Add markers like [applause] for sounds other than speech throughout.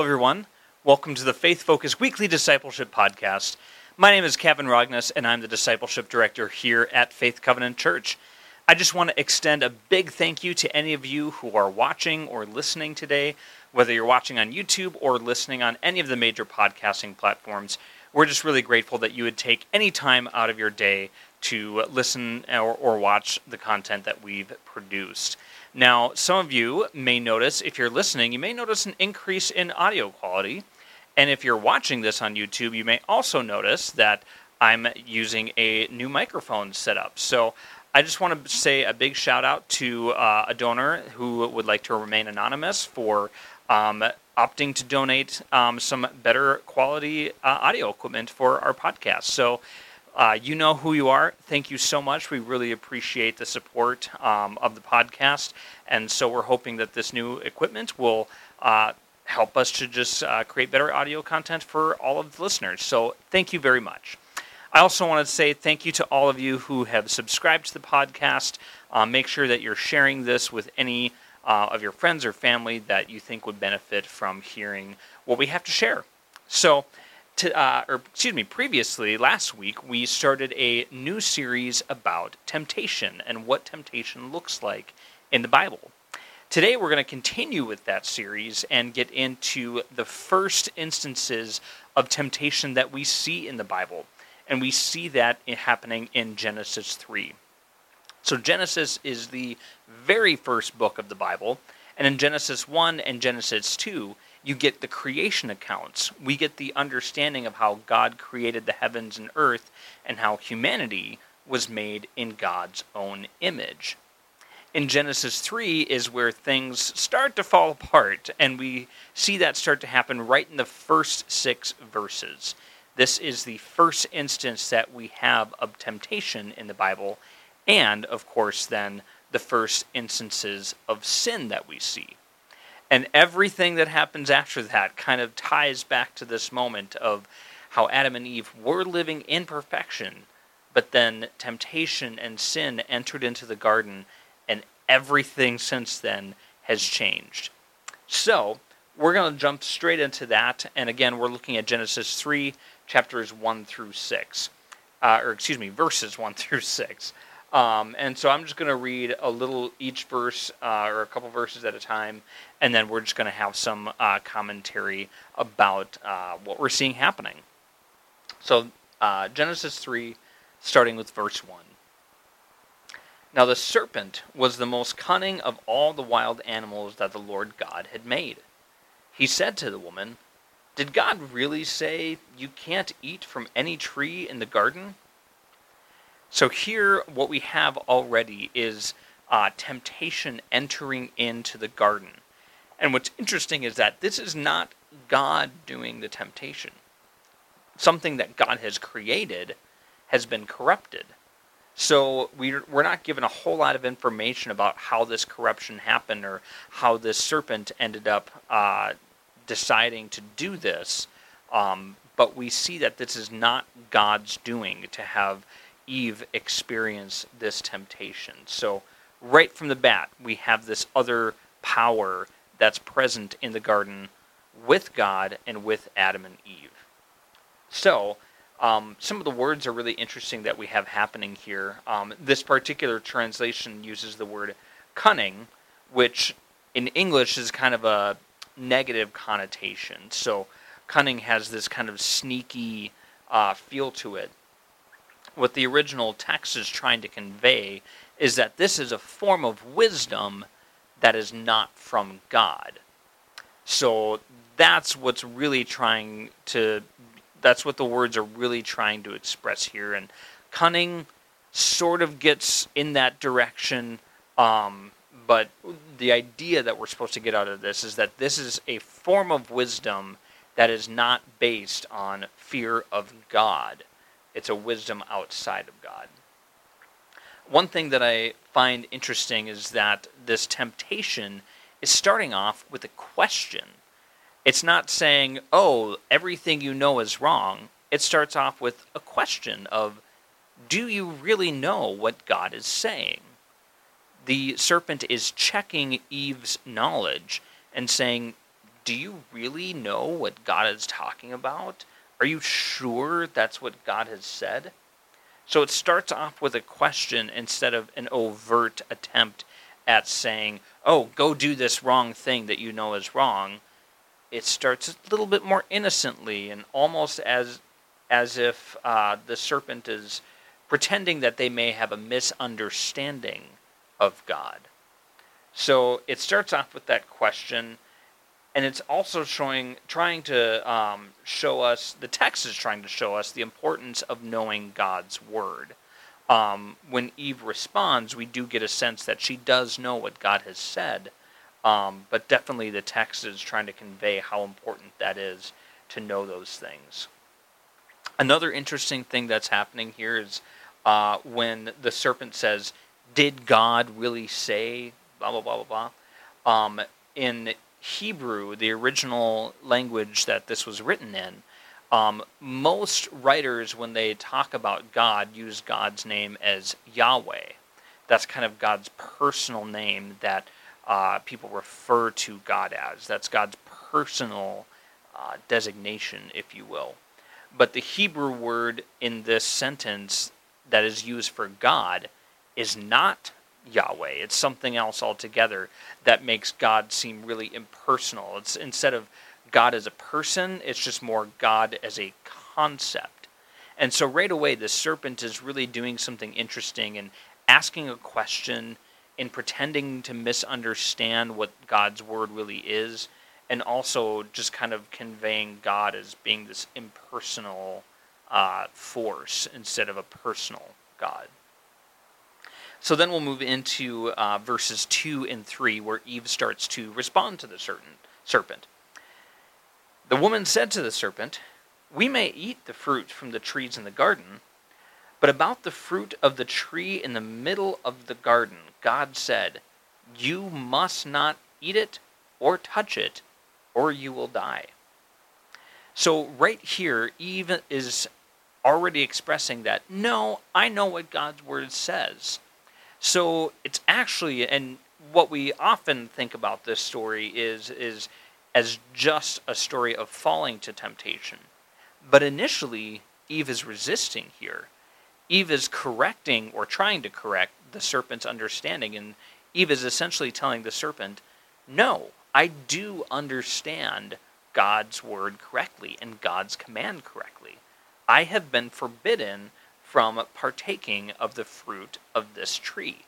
Hello, everyone. Welcome to the Faith Focus Weekly Discipleship Podcast. My name is Kavan Rogness, and I'm the Discipleship Director here at Faith Covenant Church. I just want to extend a big thank you to any of you who are watching or listening today, whether you're watching on YouTube or listening on any of the major podcasting platforms. We're just really grateful that you would take any time out of your day to listen or, or watch the content that we've produced. Now, some of you may notice, if you're listening, you may notice an increase in audio quality. And if you're watching this on YouTube, you may also notice that I'm using a new microphone setup. So I just want to say a big shout out to uh, a donor who would like to remain anonymous for um, opting to donate um, some better quality uh, audio equipment for our podcast. So uh, you know who you are. Thank you so much. We really appreciate the support um, of the podcast. And so we're hoping that this new equipment will uh, help us to just uh, create better audio content for all of the listeners. So thank you very much. I also want to say thank you to all of you who have subscribed to the podcast. Uh, make sure that you're sharing this with any uh, of your friends or family that you think would benefit from hearing what we have to share. So, to, uh, or excuse me, previously last week we started a new series about temptation and what temptation looks like in the Bible. Today we're going to continue with that series and get into the first instances of temptation that we see in the Bible. And we see that happening in Genesis 3. So, Genesis is the very first book of the Bible. And in Genesis 1 and Genesis 2, you get the creation accounts. We get the understanding of how God created the heavens and earth and how humanity was made in God's own image. In Genesis 3 is where things start to fall apart, and we see that start to happen right in the first six verses. This is the first instance that we have of temptation in the Bible, and of course, then the first instances of sin that we see. And everything that happens after that kind of ties back to this moment of how Adam and Eve were living in perfection, but then temptation and sin entered into the garden, and everything since then has changed. So, we're going to jump straight into that. And again, we're looking at Genesis 3, chapters 1 through 6. Uh, or, excuse me, verses 1 through 6. Um, and so I'm just going to read a little each verse uh, or a couple verses at a time, and then we're just going to have some uh, commentary about uh, what we're seeing happening. So, uh, Genesis 3, starting with verse 1. Now the serpent was the most cunning of all the wild animals that the Lord God had made. He said to the woman, Did God really say you can't eat from any tree in the garden? So here, what we have already is uh, temptation entering into the garden. And what's interesting is that this is not God doing the temptation. Something that God has created has been corrupted. So we're, we're not given a whole lot of information about how this corruption happened or how this serpent ended up uh, deciding to do this. Um, but we see that this is not God's doing to have Eve experience this temptation. So, right from the bat, we have this other power that's present in the garden with God and with Adam and Eve. So, um, some of the words are really interesting that we have happening here. Um, this particular translation uses the word cunning, which in English is kind of a negative connotation. So, cunning has this kind of sneaky uh, feel to it what the original text is trying to convey is that this is a form of wisdom that is not from God. So that's what's really trying to that's what the words are really trying to express here and cunning sort of gets in that direction um, but the idea that we're supposed to get out of this is that this is a form of wisdom that is not based on fear of God it's a wisdom outside of God. One thing that I find interesting is that this temptation is starting off with a question. It's not saying, oh, everything you know is wrong. It starts off with a question of, do you really know what God is saying? The serpent is checking Eve's knowledge and saying, Do you really know what God is talking about? Are you sure that's what God has said? So it starts off with a question instead of an overt attempt at saying, oh, go do this wrong thing that you know is wrong. It starts a little bit more innocently and almost as, as if uh, the serpent is pretending that they may have a misunderstanding of God. So it starts off with that question, and it's also showing, trying to um, show us, the text is trying to show us the importance of knowing God's word. Um, when Eve responds, we do get a sense that she does know what God has said, um, but definitely the text is trying to convey how important that is to know those things. Another interesting thing that's happening here is uh, when the serpent says, Did God really say blah, blah, blah, blah, blah? Um, in Hebrew, the original language that this was written in, um, most writers, when they talk about God, use God's name as Yahweh. That's kind of God's personal name that uh, people refer to God as. That's God's personal uh, designation, if you will. But the Hebrew word in this sentence that is used for God is not Yahweh. It's something else altogether that makes God seem really impersonal. It's instead of God as a person, it's just more God as a concept. And so right away the serpent is really doing something interesting and asking a question and pretending to misunderstand what God's word really is and also just kind of conveying God as being this impersonal uh, force instead of a personal God. So then we'll move into uh, verses 2 and 3, where Eve starts to respond to the certain serpent. The woman said to the serpent, We may eat the fruit from the trees in the garden, but about the fruit of the tree in the middle of the garden, God said, You must not eat it or touch it, or you will die. So, right here, Eve is already expressing that, no, I know what God's word says. So it's actually, and what we often think about this story is is as just a story of falling to temptation. But initially, Eve is resisting here. Eve is correcting or trying to correct the serpent's understanding, and Eve is essentially telling the serpent, No, I do understand God's word correctly and God's command correctly. I have been forbidden from partaking of the fruit of this tree.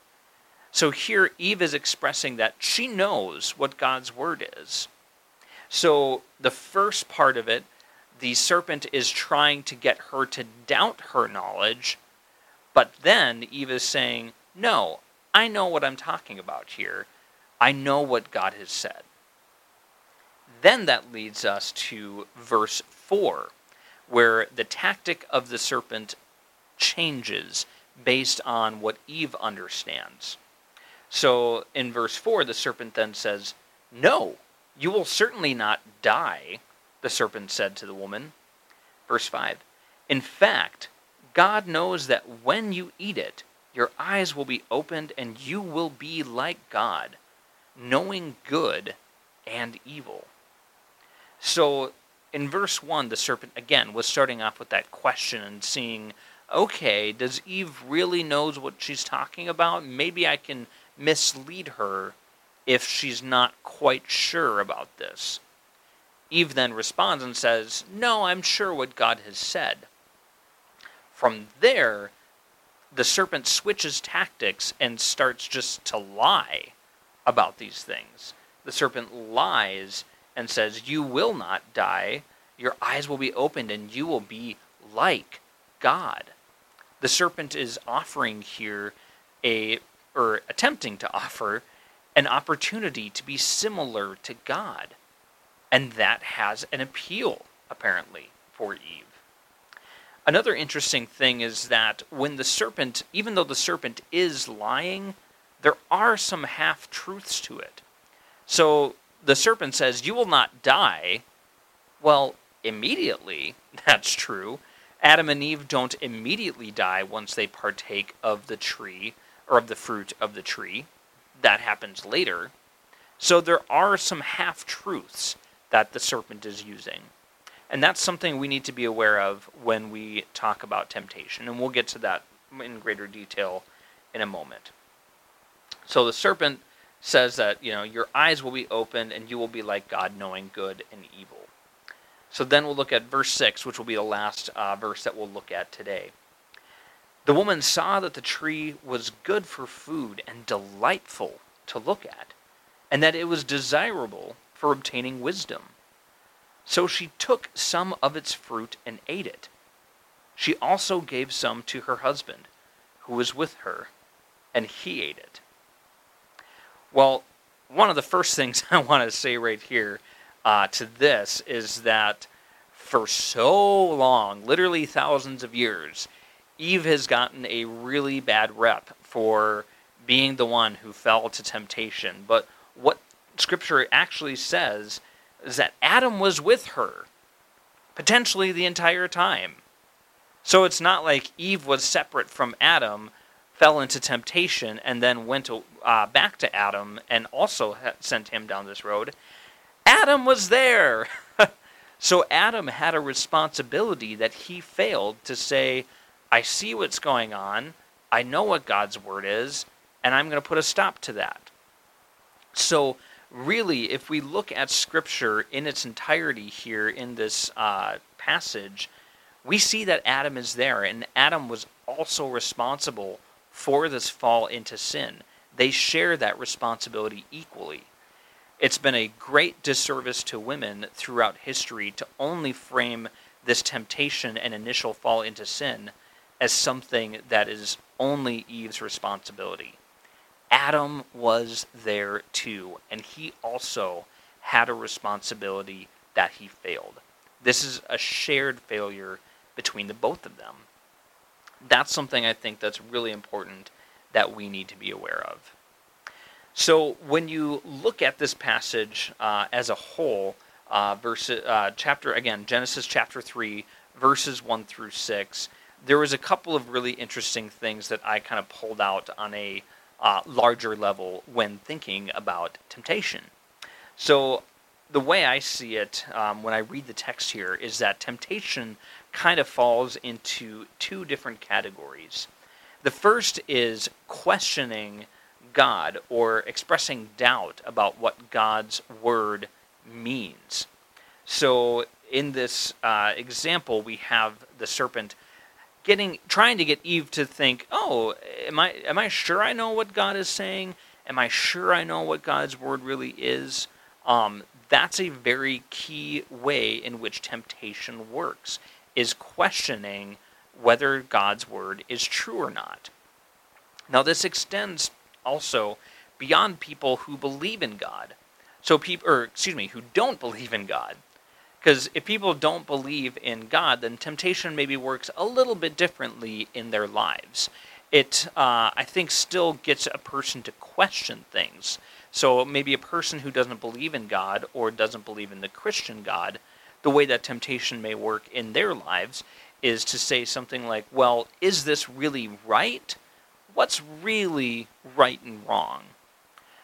So here, Eve is expressing that she knows what God's word is. So the first part of it, the serpent is trying to get her to doubt her knowledge, but then Eve is saying, No, I know what I'm talking about here. I know what God has said. Then that leads us to verse 4 where the tactic of the serpent changes based on what Eve understands. So in verse 4, the serpent then says, No, you will certainly not die, the serpent said to the woman. Verse 5, In fact, God knows that when you eat it, your eyes will be opened and you will be like God, knowing good and evil. So in verse 1, the serpent, again, was starting off with that question and seeing, okay, does Eve really knows what she's talking about? Maybe I can mislead her if she's not quite sure about this. Eve then responds and says, No, I'm sure what God has said. From there, the serpent switches tactics and starts just to lie about these things. The serpent lies and says, You will not die. Your eyes will be opened and you will be like God. The serpent is offering here a, or attempting to offer, an opportunity to be similar to God. And that has an appeal, apparently, for Eve. Another interesting thing is that when the serpent, even though the serpent is lying, there are some half truths to it. So the serpent says, You will not die. Well, immediately, [laughs] that's true. Adam and Eve don't immediately die once they partake of the tree or of the fruit of the tree. That happens later. So there are some half truths that the serpent is using. And that's something we need to be aware of when we talk about temptation. And we'll get to that in greater detail in a moment. So the serpent says that, you know, your eyes will be opened and you will be like God, knowing good and evil. So then we'll look at verse 6, which will be the last uh, verse that we'll look at today. The woman saw that the tree was good for food and delightful to look at, and that it was desirable for obtaining wisdom. So she took some of its fruit and ate it. She also gave some to her husband, who was with her, and he ate it. Well, one of the first [laughs] things I want to say right here uh, to this is that for so long, literally thousands of years, Eve has gotten a really bad rep for being the one who fell to temptation. But what Scripture actually says is that Adam was with her, potentially the entire time. So it's not like Eve was separate from Adam, fell into temptation, and then went to, uh, back to Adam and also sent him down this road. Adam was there. [laughs] so Adam had a responsibility that he failed to say, I see what's going on, I know what God's word is, and I'm going to put a stop to that. So really, if we look at Scripture in its entirety here in this uh, passage, we see that Adam is there, and Adam was also responsible for this fall into sin. They share that responsibility equally. It's been a great disservice to women throughout history to only frame this temptation and initial fall into sin as something that is only Eve's responsibility. Adam was there too, and he also had a responsibility that he failed. This is a shared failure between the both of them. That's something I think that's really important that we need to be aware of. So when you look at this passage uh, as a whole, uh, verse, uh, chapter again Genesis chapter three, verses one through six, there was a couple of really interesting things that I kind of pulled out on a uh, larger level when thinking about temptation. So, the way I see it um, when I read the text here is that temptation kind of falls into two different categories. The first is questioning God or expressing doubt about what God's word means. So, in this uh, example, we have the serpent getting trying to get Eve to think, "Oh, am I am I sure I know what God is saying? Am I sure I know what God's word really is?" Um, that's a very key way in which temptation works is questioning whether God's word is true or not. Now this extends also beyond people who believe in God. So people or excuse me, who don't believe in God. Because if people don't believe in God, then temptation maybe works a little bit differently in their lives. It, uh, I think, still gets a person to question things. So maybe a person who doesn't believe in God or doesn't believe in the Christian God, the way that temptation may work in their lives is to say something like, well, is this really right? What's really right and wrong?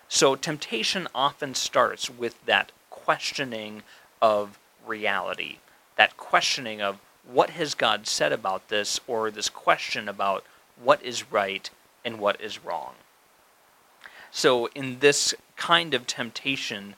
So temptation often starts with that questioning of reality. That questioning of what has God said about this, or this question about what is right and what is wrong. So, in this kind of temptation,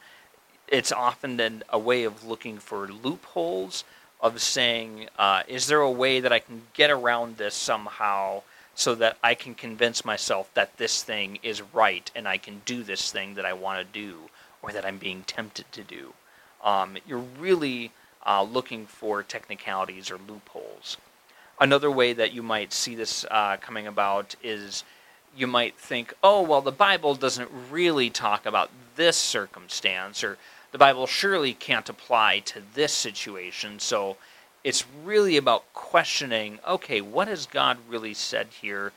it's often a way of looking for loopholes, of saying, uh, is there a way that I can get around this somehow so that I can convince myself that this thing is right and I can do this thing that I want to do or that I'm being tempted to do? Um, you're really uh, looking for technicalities or loopholes. Another way that you might see this uh, coming about is you might think, oh, well, the Bible doesn't really talk about this circumstance, or the Bible surely can't apply to this situation. So it's really about questioning okay, what has God really said here?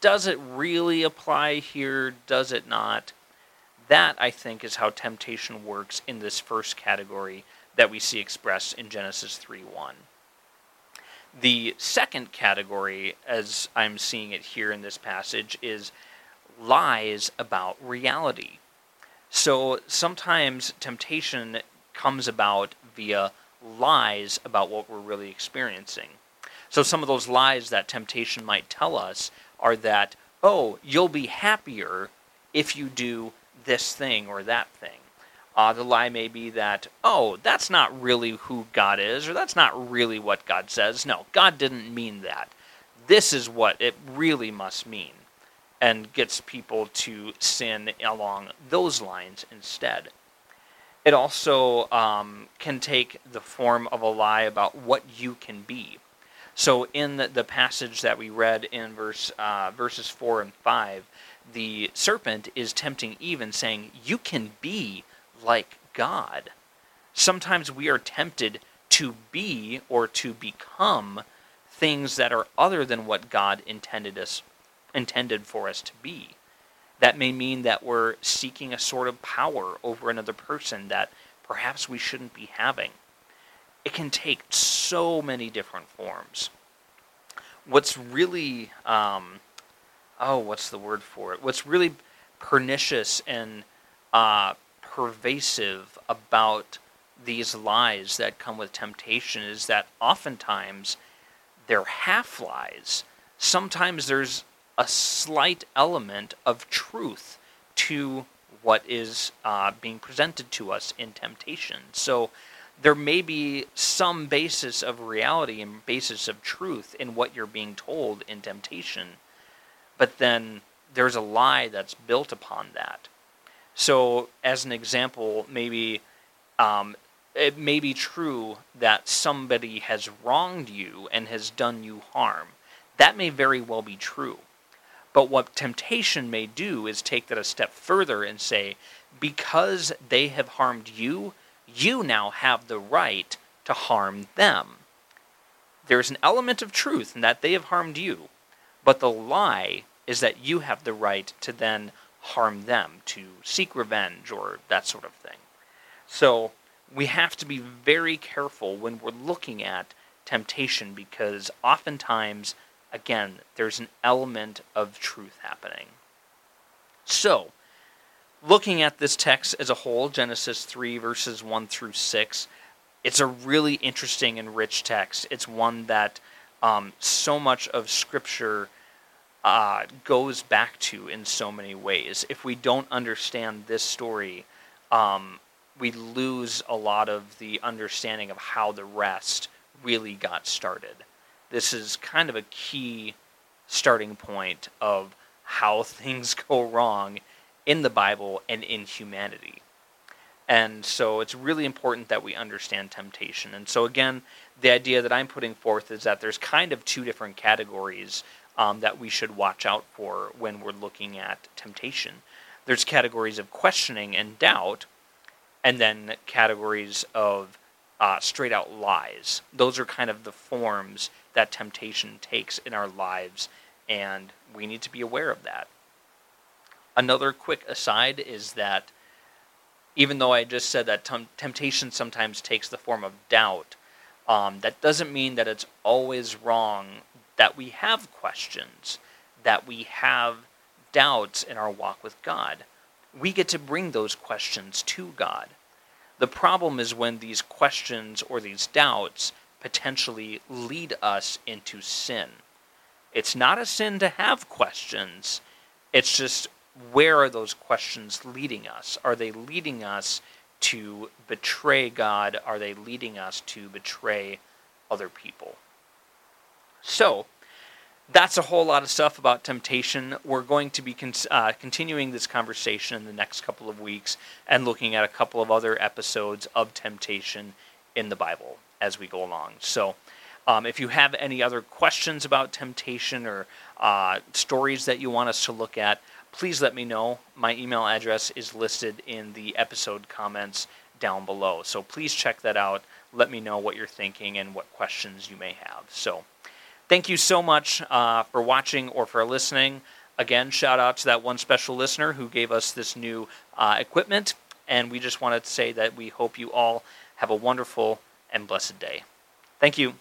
Does it really apply here? Does it not? That, I think, is how temptation works in this first category that we see expressed in Genesis 3 1. The second category, as I'm seeing it here in this passage, is lies about reality. So sometimes temptation comes about via lies about what we're really experiencing. So, some of those lies that temptation might tell us are that, oh, you'll be happier if you do this thing or that thing. Uh, the lie may be that, oh, that's not really who God is, or that's not really what God says. No, God didn't mean that. This is what it really must mean, and gets people to sin along those lines instead. It also um, can take the form of a lie about what you can be. So, in the, the passage that we read in verse uh, verses four and five, the serpent is tempting Eve and saying, "You can be like God." Sometimes we are tempted to be or to become things that are other than what God intended us intended for us to be. That may mean that we're seeking a sort of power over another person that perhaps we shouldn't be having. It can take so many different forms. What's really, um, oh, what's the word for it? What's really pernicious and uh, pervasive about these lies that come with temptation is that oftentimes they're half lies. Sometimes there's a slight element of truth to what is uh, being presented to us in temptation. So there may be some basis of reality and basis of truth in what you're being told in temptation, but then there's a lie that's built upon that. So, as an example, maybe um, it may be true that somebody has wronged you and has done you harm. That may very well be true. But what temptation may do is take that a step further and say, because they have harmed you, you now have the right to harm them. There's an element of truth in that they have harmed you, but the lie is that you have the right to then harm them, to seek revenge or that sort of thing. So we have to be very careful when we're looking at temptation because oftentimes again, there's an element of truth happening. So, looking at this text as a whole, Genesis 3, verses 1 through 6, it's a really interesting and rich text. It's one that um, so much of Scripture uh, goes back to in so many ways. If we don't understand this story, um, we lose a lot of the understanding of how the rest really got started this is kind of a key starting point of how [laughs] things go wrong in the Bible and in humanity. And so it's really important that we understand temptation. And so, again, the idea that I'm putting forth is that there's kind of two different categories um, that we should watch out for when we're looking at temptation. There's categories of questioning and doubt, and then categories of uh, straight out lies. Those are kind of the forms that temptation takes in our lives, and we need to be aware of that. Another quick aside is that even though I just said that t- temptation sometimes takes the form of doubt, um, that doesn't mean that it's always wrong that we have questions, that we have doubts in our walk with God. We get to bring those questions to God. The problem is when these questions or these doubts potentially lead us into sin. It's not a sin to have questions, it's just where are those questions leading us? Are they leading us to betray God? Are they leading us to betray other people? So, that's a whole lot of stuff about temptation. We're going to be con- uh, continuing this conversation in the next couple of weeks and looking at a couple of other episodes of temptation in the Bible as we go along. So, um, if you have any other questions about temptation or uh, stories that you want us to look at, please let me know. My email address is listed in the episode comments down below. So please check that out. Let me know what you're thinking and what questions you may have. So, thank you so much uh, for watching or for listening. Again, shout out to that one special listener who gave us this new uh, equipment. And we just wanted to say that we hope you all have a wonderful and blessed day. Thank you.